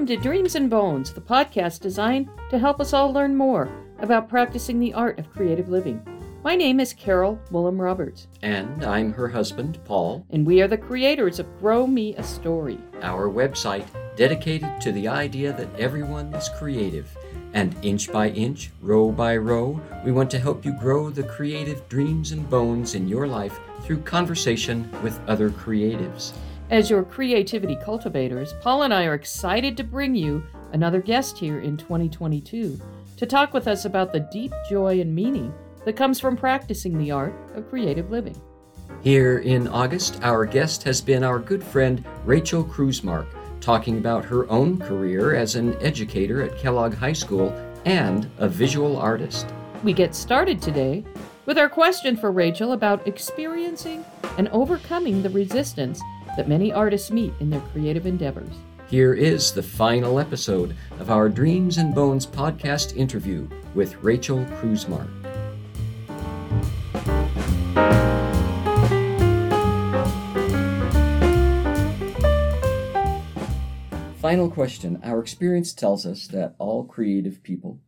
Welcome to Dreams and Bones, the podcast designed to help us all learn more about practicing the art of creative living. My name is Carol Willem Roberts, And I'm her husband, Paul. and we are the creators of Grow Me a Story. Our website dedicated to the idea that everyone is creative. And inch by inch, row by row, we want to help you grow the creative dreams and bones in your life through conversation with other creatives. As your creativity cultivators, Paul and I are excited to bring you another guest here in 2022 to talk with us about the deep joy and meaning that comes from practicing the art of creative living. Here in August, our guest has been our good friend Rachael Krusemark, talking about her own career as an educator at Kellogg High School and a visual artist. We get started today with our question for Rachael about experiencing and overcoming the resistance that many artists meet in their creative endeavors. Here is the final episode of our Dreams and Bones podcast interview with Rachael Krusemark. Final question. Our experience tells us that all creative people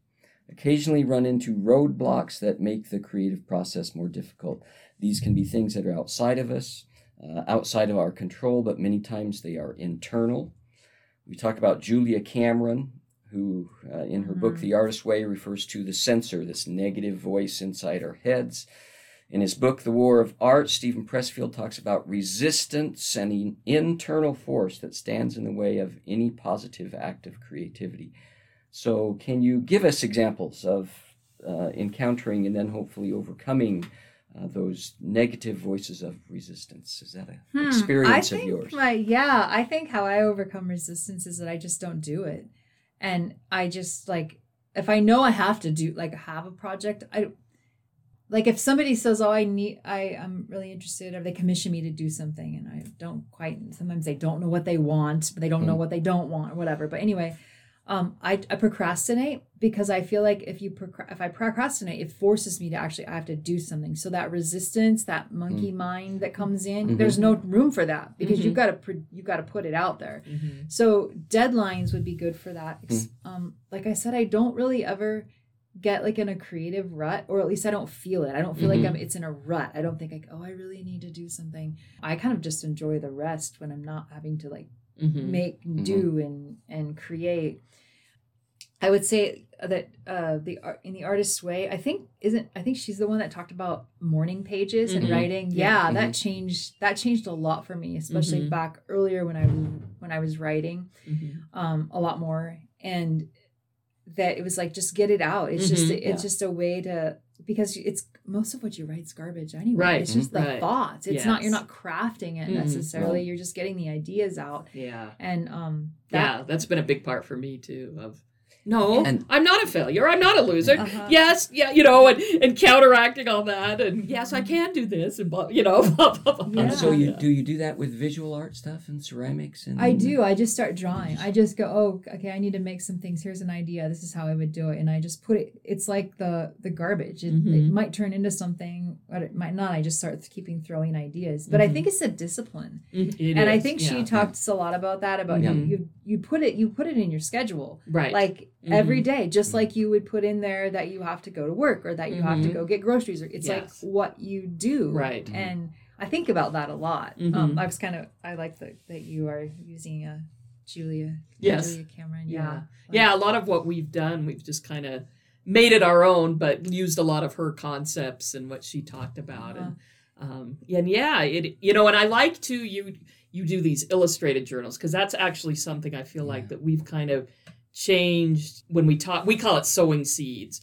occasionally run into roadblocks that make the creative process more difficult. These can be things that are outside of us, uh, outside of our control, but many times they are internal. We talk about Julia Cameron, who uh, in her book Mhm. The Artist's Way refers to the censor, this negative voice inside our heads. In his book The War of Art, Steven Pressfield talks about resistance and an internal force that stands in the way of any positive act of creativity. So, can you give us examples of uh, encountering and then hopefully overcoming uh, those negative voices of resistance? Is that an Hmm, experience I of think yours? My, yeah, I think how I overcome resistance is that I just don't do it. And I just like, if I know I have to do, like, have a project, I like if somebody says, "Oh, I need, I, I'm really interested," or they commission me to do something, and I don't quite. Sometimes they don't know what they want, but they don't know Hmm. what they don't want, or whatever. But anyway, um, I, I procrastinate because I feel like if you procra- if I procrastinate, it forces me to actually I have to do something. So that resistance, that monkey mind that comes in, Mhm. there's no room for that because Mhm. you've got to pro- you've got to put it out there. So deadlines would be good for that. Ex- Um, like I said, I don't really ever get like in a creative rut, or at least I don't feel it. I don't feel Mhm. like I'm it's in a rut. I don't think like oh I really need to do something. I kind of just enjoy the rest when I'm not having to like Mm-hmm. make do and and create i would say that uh the art in the artist's way i think isn't i think she's the one that talked about morning pages and Mhm. writing Yeah. yeah, that changed that changed a lot for me especially Mhm. back earlier when i when i was writing Mm-hmm. um a lot more and that it was like just get it out it's just it's yeah. just a way to because it's most of what you write's garbage anyway Right, it's just the right. thoughts it's not you're not crafting it Mhm, necessarily right. you're just getting the ideas out Yeah. and um that Yeah, that's been a big part for me too. Of no, And- I'm not a failure. I'm not a loser. Uh-huh. Yes, yeah, you know, and, and counteracting all that, and yes, I can do this, and you know, blah, blah, blah. Yeah. So you do you do that with visual art stuff and ceramics and I do. I just start drawing. I just go, oh, okay. I need to make some things. Here's an idea. This is how I would do it, and I just put it. It's like the the garbage. It, it Mhm. might turn into something, but it might not. I just start keeping throwing ideas. But I Mhm. think it's a discipline, it and I think yeah. she talks a lot about that. About Yeah. you, you you put it you put it in your schedule, right, like Mhm. every day, just like you would put in there that you have to go to work or that you have to Mhm. go get groceries. Or it's Yes. like what you do, right. and I think about that a lot. Mhm. Um, I was kind of I like that that you are using uh, Julia. Yes. Julia Cameron. Yeah. Yeah. yeah, a lot of what we've done, we've just kind of made it our own, but used a lot of her concepts and what she talked about, and um, and yeah, it you know, and I like to you you do these illustrated journals because that's actually something I feel like Yeah. that we've kind of changed when we talk. We call it sowing seeds,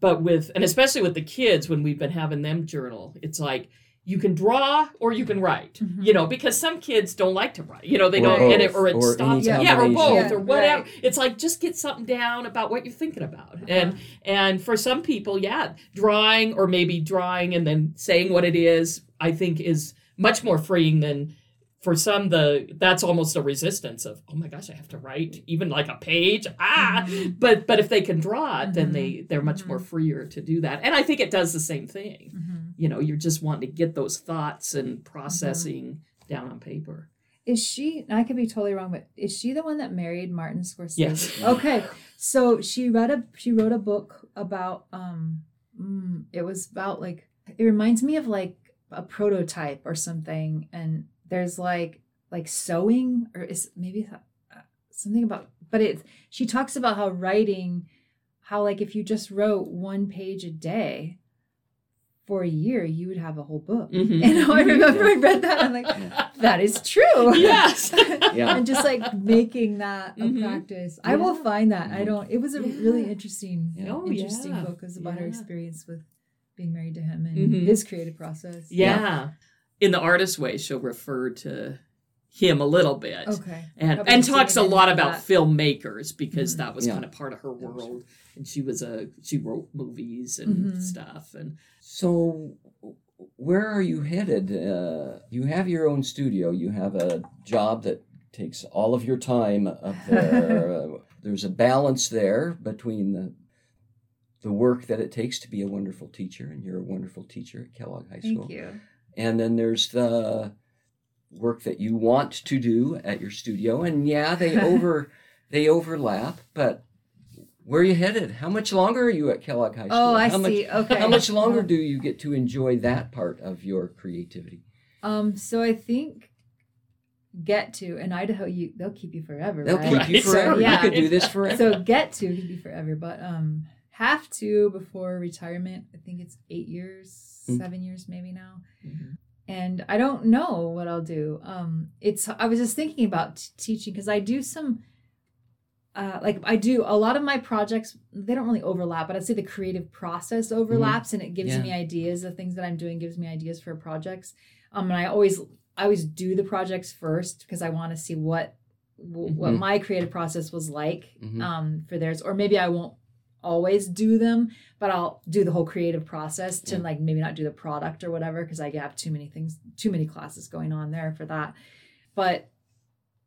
but with and especially with the kids when we've been having them journal, it's like you can draw or you can write Mhm. you know because some kids don't like to write you know they Or don't and it, or it or stops any yeah or both combination. or whatever right. it's like just get something down about what you're thinking about Uh-huh. and and for some people yeah drawing or maybe drawing and then saying what it is i think is much more freeing than for some the that's almost a resistance of oh my gosh i have to write even like a page ah Mhm. but but if they can draw it then they they're much Mhm. more freer to do that and i think it does the same thing Mhm. you know you're just wanting to get those thoughts and processing down on paper Is she? I could be totally wrong, but is she the one that married Martin Scorsese? Yes. Okay, so she read a she wrote a book about um, mm, it was about like it reminds me of like a prototype or something, and there's like like sewing or is maybe uh, something about, but it she talks about how writing, how like if you just wrote one page a day. For a year, you would have a whole book. Mhm. And I remember I read that. I'm like, that is true. yes. Yeah. and just like making that a Mhm. practice. I will find that. I Mhm. don't. It was a Yeah. really interesting, Oh, interesting yeah. book. It was about her experience with being married to him and Mhm. his creative process. Yeah. In the artist way, she'll refer to him a little bit. Okay. And and talks a lot about that. filmmakers because Mhm. that was Yeah. kind of part of her world. And she was a she wrote movies and Mhm. stuff. And So, where are you headed? Uh, you have your own studio. You have a job that takes all of your time up there. Uh, There's a balance there between the the work that it takes to be a wonderful teacher, and you're a wonderful teacher at Kellogg High School. Thank you. And then there's the work that you want to do at your studio, and yeah, they over they overlap. But where are you headed? How much longer are you at Kellogg High School? Oh, I how much, see. okay. how much longer do you get to enjoy that part of your creativity? Um. So I think get to in Idaho, you they'll keep you forever. They'll right? keep you forever. Yeah. You could do this forever. so get to could be forever, but um have to before retirement. I think it's eight years, Mm. seven years maybe now. Mhm. and I don't know what I'll do. Um, it's I was just thinking about t- teaching because I do some, uh, like I do a lot of my projects. They don't really overlap, but I'd say the creative process overlaps, and it gives Yeah. me ideas. The things that I'm doing gives me ideas for projects. Um, and I always I always do the projects first because I want to see what w- what Mhm. my creative process was like Mhm. um, for theirs, or maybe I won't always do them but I'll do the whole creative process to Yeah. like maybe not do the product or whatever because I have too many things, too many classes going on there for that. But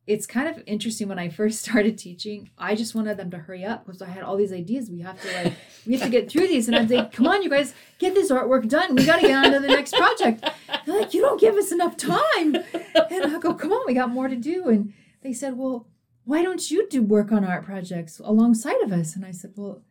it's kind of interesting when I first started teaching, I just wanted them to hurry up because I had all these ideas. We have to like, we have to get through these. And I'd say, come on, you guys, get this artwork done. We got to get on to the next project. They're like, you don't give us enough time. And I go, come on, we got more to do. And they said, well, why don't you do work on art projects alongside of us? And I said, well,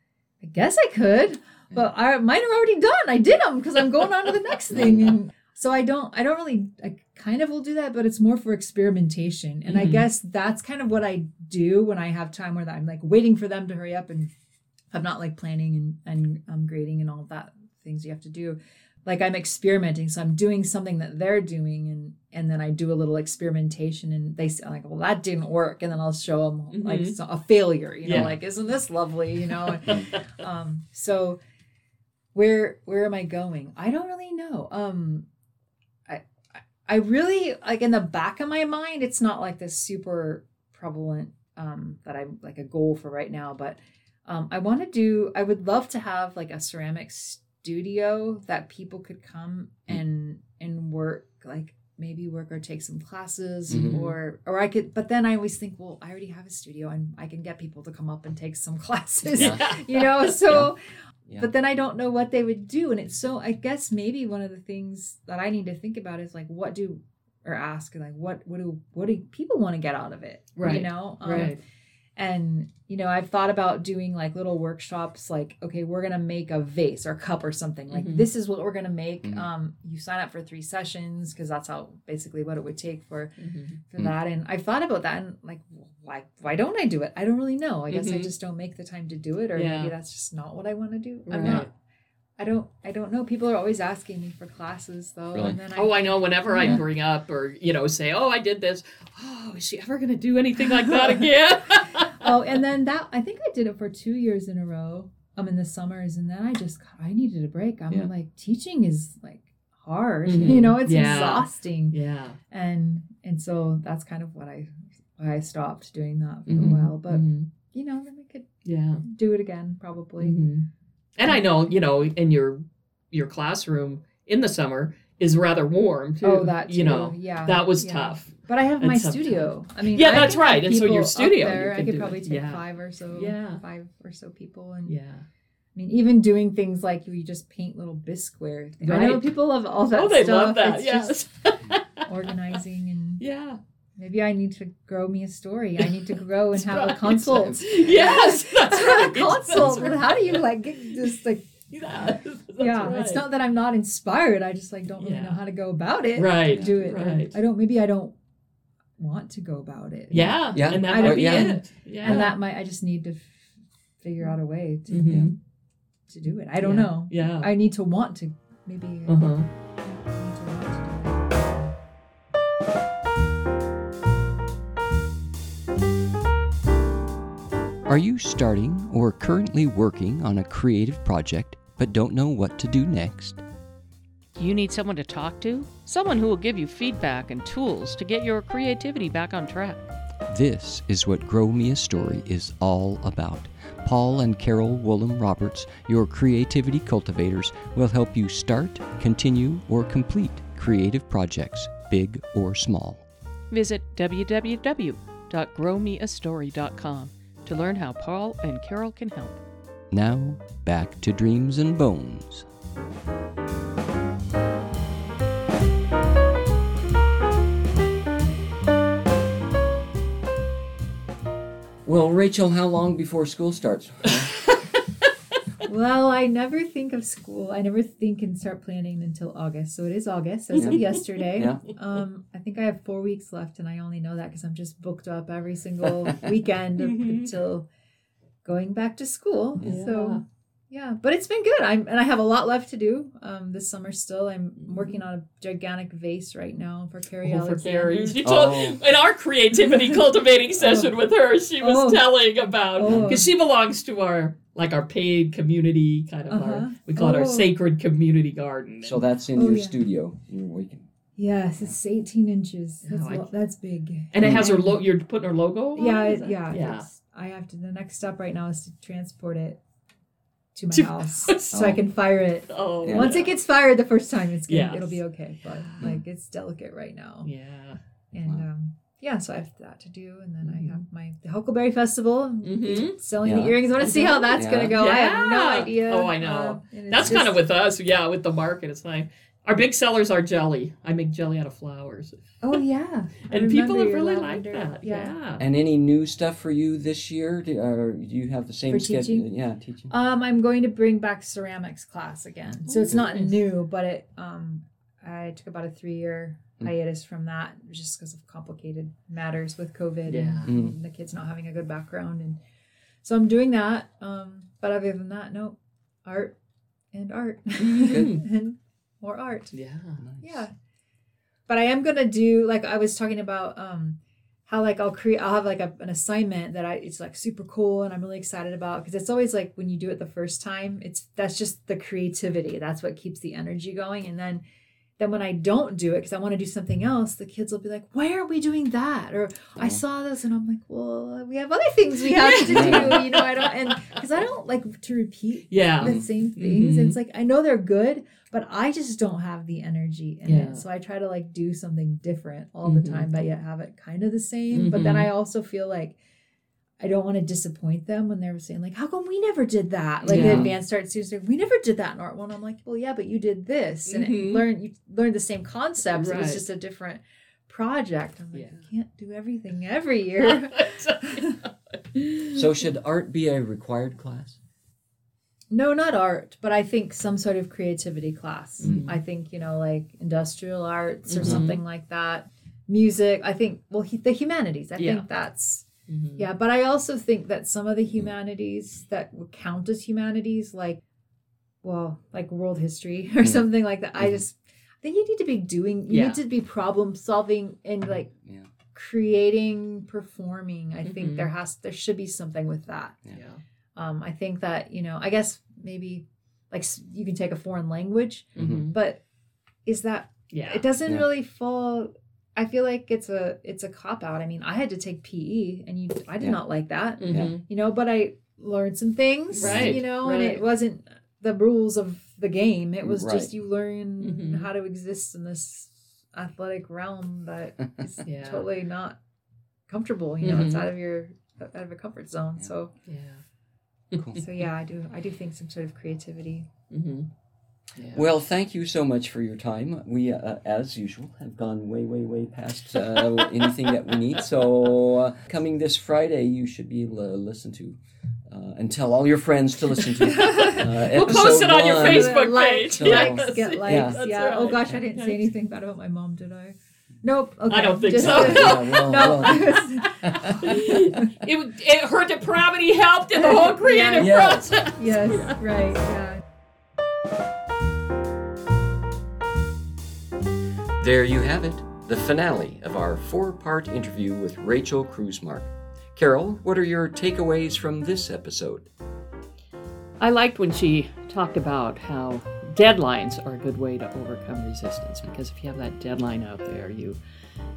I guess I could, but I, mine are already done. I did them because I'm going on to the next thing. And so I don't, I don't really, I kind of will do that, but it's more for experimentation. And I Mhm. guess that's kind of what I do when I have time where I'm like waiting for them to hurry up and I'm not like planning and, and um, grading and all that things you have to do. Like I'm experimenting. So I'm doing something that they're doing and, and then I do a little experimentation and they say like, well, that didn't work. And then I'll show them like Mhm. so- a failure, you know, Yeah. like, isn't this lovely? You know? um so where where am i going i don't really know um i I- really like in the back of my mind it's not like this super prevalent um that i'm like a goal for right now but um i want to do i would love to have like a ceramic studio that people could come and and work like maybe work or take some classes Mhm. or or i could but then i always think well i already have a studio and i can get people to come up and take some classes Yeah. you know so Yeah. but then i don't know what they would do and it's so i guess maybe one of the things that i need to think about is like what do or ask like what what do what do people want to get out of it right you know Um, right. And you know i've thought about doing like little workshops like okay we're gonna make a vase or a cup or something like Mhm. this is what we're gonna make Mhm. um you sign up for three sessions because that's how basically what it would take for Mhm. for that and i've thought about that and like why why don't i do it i don't really know i guess i Mhm. just don't make the time to do it or Yeah. maybe that's just not what i want to do i'm not i don't i don't know people are always asking me for classes though Really? and then I, Oh, I know. Whenever I bring up or you know say, "Oh, I did this," oh, is she ever going to do anything like that again? oh and then that i think i did it for two years in a row um in the summers and then i just i needed a break i'm Yeah. like teaching is like hard Mhm. you know it's Yeah. exhausting yeah. and and so that's kind of what i why i stopped doing that for Mhm. a while but Mhm. you know then i could yeah. do it again probably Mhm. And I know, you know, in your your classroom in the summer is rather warm oh, too. oh that you know yeah that was yeah. tough. but i have And my sometimes- studio i mean Yeah, I that's right. And so your studio, you there, i could probably it. take Yeah. five or so Yeah. five or so people and Yeah. I mean, even doing things like you just paint little bisqueware. I know people love all that oh, they stuff. love that. It's Yes. just organizing and yeah. maybe I need to grow me a story. I need to grow and have a right. consult. Yes, that's right. a consult. That's But how do you like get just like Yeah, yeah? right. It's not that I'm not inspired. I just like don't really Yeah. know how to go about it. Right, Do it. right. I don't. Maybe I don't want to go about it. Yeah, Yeah. and that I might be yeah. it. Yeah, And that might. I just need to f- figure out a way to Mhm. to do it. I don't Yeah. know. Yeah. I need to want to. Maybe. Uh-huh. Are you starting or currently working on a creative project but don't know what to do next? You need someone to talk to? Someone who will give you feedback and tools to get your creativity back on track. This is what Grow Me a Story is all about. Paul and Carol Woolham Roberts, your creativity cultivators, will help you start, continue, or complete creative projects, big or small. Visit www.growmeastory.com to learn how Paul and Carol can help. Now, back to Dreams and Bones. Well, Rachael, how long before school starts? Well, I never think of school. I never think and start planning until August. So it is August as of yesterday. Yeah. Um, I think I have four weeks left, and I only know that because I'm just booked up every single weekend up Mhm. until going back to school. Yeah. So yeah, but it's been good. I'm and I have a lot left to do um, this summer. Still, I'm working on a gigantic vase right now for Carrie Oh, for Carrie. She told, Oh. In our creativity cultivating session with her, she was Oh. telling about Oh. because she belongs to our like our paid community kind of Uh-huh. our we call it our Oh. sacred community garden. So that's in Oh, your yeah. studio. You're waking. Yes, it's 18 inches. That's, Oh, lo- that's big. and it has her lo- you're putting her logo. on Yeah, it? it- Is that- yeah, yeah. I have to. The next step right now is to transport it to my To- house Oh. so I can fire it. Oh, Yeah. Once it gets fired the first time, it's gonna, Yes. it'll be okay. But like it's delicate right now, yeah. and Wow. um, yeah, so I have that to do, and then Mhm. I have my the Huckleberry Festival Mhm. selling Yeah. the earrings. I want to see how that's Yeah. gonna go. I have no idea. Oh, I know. Uh, That's kind of with us, yeah, with the market. It's like our big sellers are jelly. I make jelly out of flowers, Oh yeah, and people have really lavender. liked that. Yeah. And any new stuff for you this year? Do, or do you have the same For schedule? teaching? Yeah, teaching. Um, I'm going to bring back ceramics class again. So Oh, it's not new, but it um I took about a three year Mm. hiatus from that just because of complicated matters with COVID Yeah. and, Mm. the kids not having a good background and so I'm doing that. Um, but other than that, no, art and art and more art. Yeah. Nice. Yeah. But I am gonna do like I was talking about um how like I'll create I'll have like a, an assignment that I it's like super cool and I'm really excited about because it's always like when you do it the first time it's that's just the creativity that's what keeps the energy going and then then when I don't do it because I want to do something else the kids will be like why aren't we doing that or I saw this and I'm like well we have other things we have to do you know I don't and because I don't like to repeat Yeah. the same things. Mhm. It's like I know they're good, but I just don't have the energy in Yeah. it. So I try to like do something different all the Mhm. time, but yet have it kind of the same. But then Mhm. I also feel like I don't want to disappoint them when they're saying like, "How come we never did that?" Like the advanced art students, are, we never did that in art one. I'm like, well, yeah, but you did this, and Mhm. it learn you learned the same concepts. It was just a different project. I'm like, Yeah. I can't do everything every year. So should art be a required class? No, not art, but I think some sort of creativity class. Mhm. I think, you know, like industrial arts or Mhm. something like that. Music, I think, well, he, the humanities, I Yeah. think that's, Mhm. yeah. But I also think that some of the humanities that would count as humanities, like, well, like world history or Mhm. something like that, I Mhm. just I think you need to be doing, you Yeah. need to be problem solving and like Yeah. creating, performing. I think there has, there should be something with that Yeah. um, I think that you know, I guess maybe like you can take a foreign language, but is that Yeah. it doesn't Yeah. really fall. I feel like it's a it's a cop out. I mean, I had to take PE, and you I did Yeah. not like that, Mhm. you know, but I learned some things, Right, You know, and it wasn't the rules of the game. It was Right. just you learn Mhm. how to exist in this athletic realm that is Yeah. totally not comfortable. You know, it's Mhm. out of your out of a comfort zone. Yeah. So Yeah. Cool. so yeah, I do I do think some sort of creativity. Mm-hmm. Yeah. Well, thank you so much for your time. We, uh, as usual, have gone way, way, way past uh, anything that we need. So, uh, coming this Friday, you should be able to listen to uh, and tell all your friends to listen to. Uh, We'll post it on your one. Facebook Likes, page. Yes. likes, get Yeah. likes. That's Yeah. Oh gosh, I didn't say anything bad about my mom, did I? Nope. Okay. I don't think Just- so. Yeah, well, no. well. it, it, her depravity helped in the whole creative Yeah. process. yes. Right. Yeah. There you have it, the finale of our four part interview with Rachael Krusemark. Carol, what are your takeaways from this episode? I liked when she talked about how deadlines are a good way to overcome resistance because if you have that deadline out there, you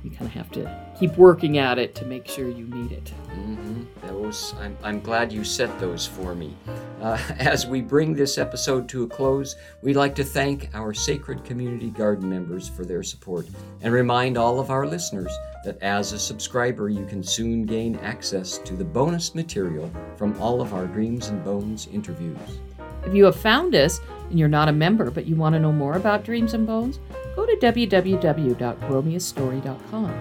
you kind of have to keep working at it to make sure you meet it. Mm-hmm. Those, I'm, I'm glad you set those for me. Uh, as we bring this episode to a close, we'd like to thank our Sacred Community Garden members for their support and remind all of our listeners that as a subscriber, you can soon gain access to the bonus material from all of our Dreams and Bones interviews. If you have found us and you're not a member but you want to know more about Dreams and Bones, go to www.growmeastory.com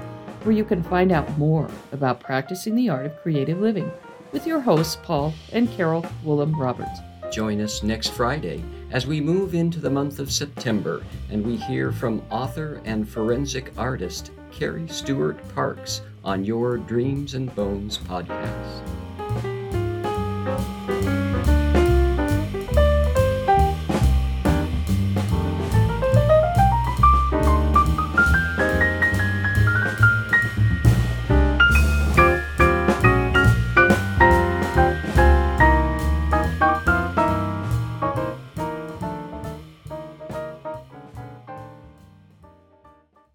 where you can find out more about practicing the art of creative living with your hosts Paul and Carol Woolham Roberts. Join us next Friday as we move into the month of September and we hear from author and forensic artist Carrie Stewart Parks on your Dreams and Bones podcast.